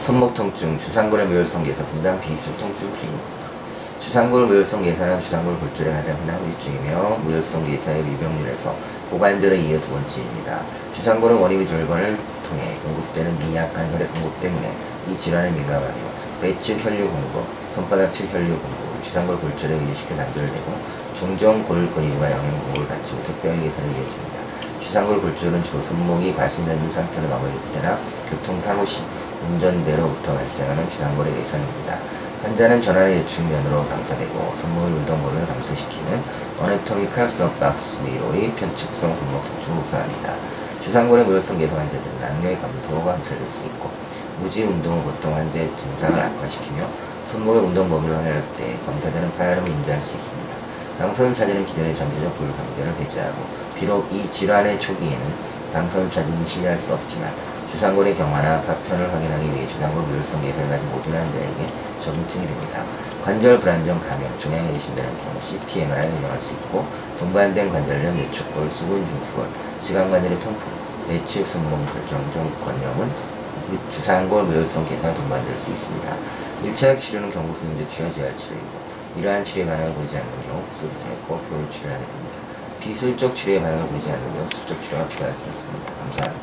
손목 통증, 주상골의 묘혈성 개선 분당 비술 통증 클리닉. 주상골 묘혈성 개선은 주상골 골절의 가장 흔한 후유증이며 묘혈성 개선의 미병률에서 고관절에 이어 두 번째입니다. 주상골은 원인의 절반을 통해 공급되는 미약한 혈액 공급 때문에 이 질환에 민감하며 배측 혈류 공급, 손바닥 측 혈류 공급, 주상골 골절에 의해 쉽게 단절되고 종종 골 근육과 영양 공급을 받지 못해 뼈의 개선을 이어집니다. 주상골 골절은 주로 손목이 과신된 상태로 넘어질 때나 교통사고 시 운전대로부터 발생하는 주상골의 외상입니다. 환자는 전환의 요측면으로 강사되고 손목의 운동범위를 감소시키는 어네토미칼 스너박스 위로의 편측성 손목 통증을 호소합니다. 주상골의 무혈성 개선 환자들은 악력의 감소가 관찰될 수 있고 무지 운동은 보통 환자의 증상을 악화시키며 손목의 운동 범위를 확인할 때 검사자는 파열음을 인지할 수 있습니다. 방선 사진은 기존의 전제적 불감결을 배제하고 비록 이 질환의 초기에는 방선 사진이 신뢰할 수 없지만 주상골의 경화나 파편을 확인하기 위해 주상골 무혈성 개선을 가진 모든 환자에게 적응증이 됩니다. 관절 불안정 감염, 종양이 의심되는 경우 CT, MRI를 운영할 수 있고 동반된 관절염, 요축골, 수근, 중수골, 지강관절의 통풍, 내측 손목 결정종 건염은 주상골 묘혈성 개선과 동반될 수 있습니다. 1차약 치료는 경구수 문제치와 재활 치료이고 이러한 치료에 반응을 보이지 않는 경우 수술을 거꾸로 치료하게 됩니다. 비술적 치료에 반응을 보이지 않는 경우 수적 치료가 필요할 수 있습니다. 감사합니다.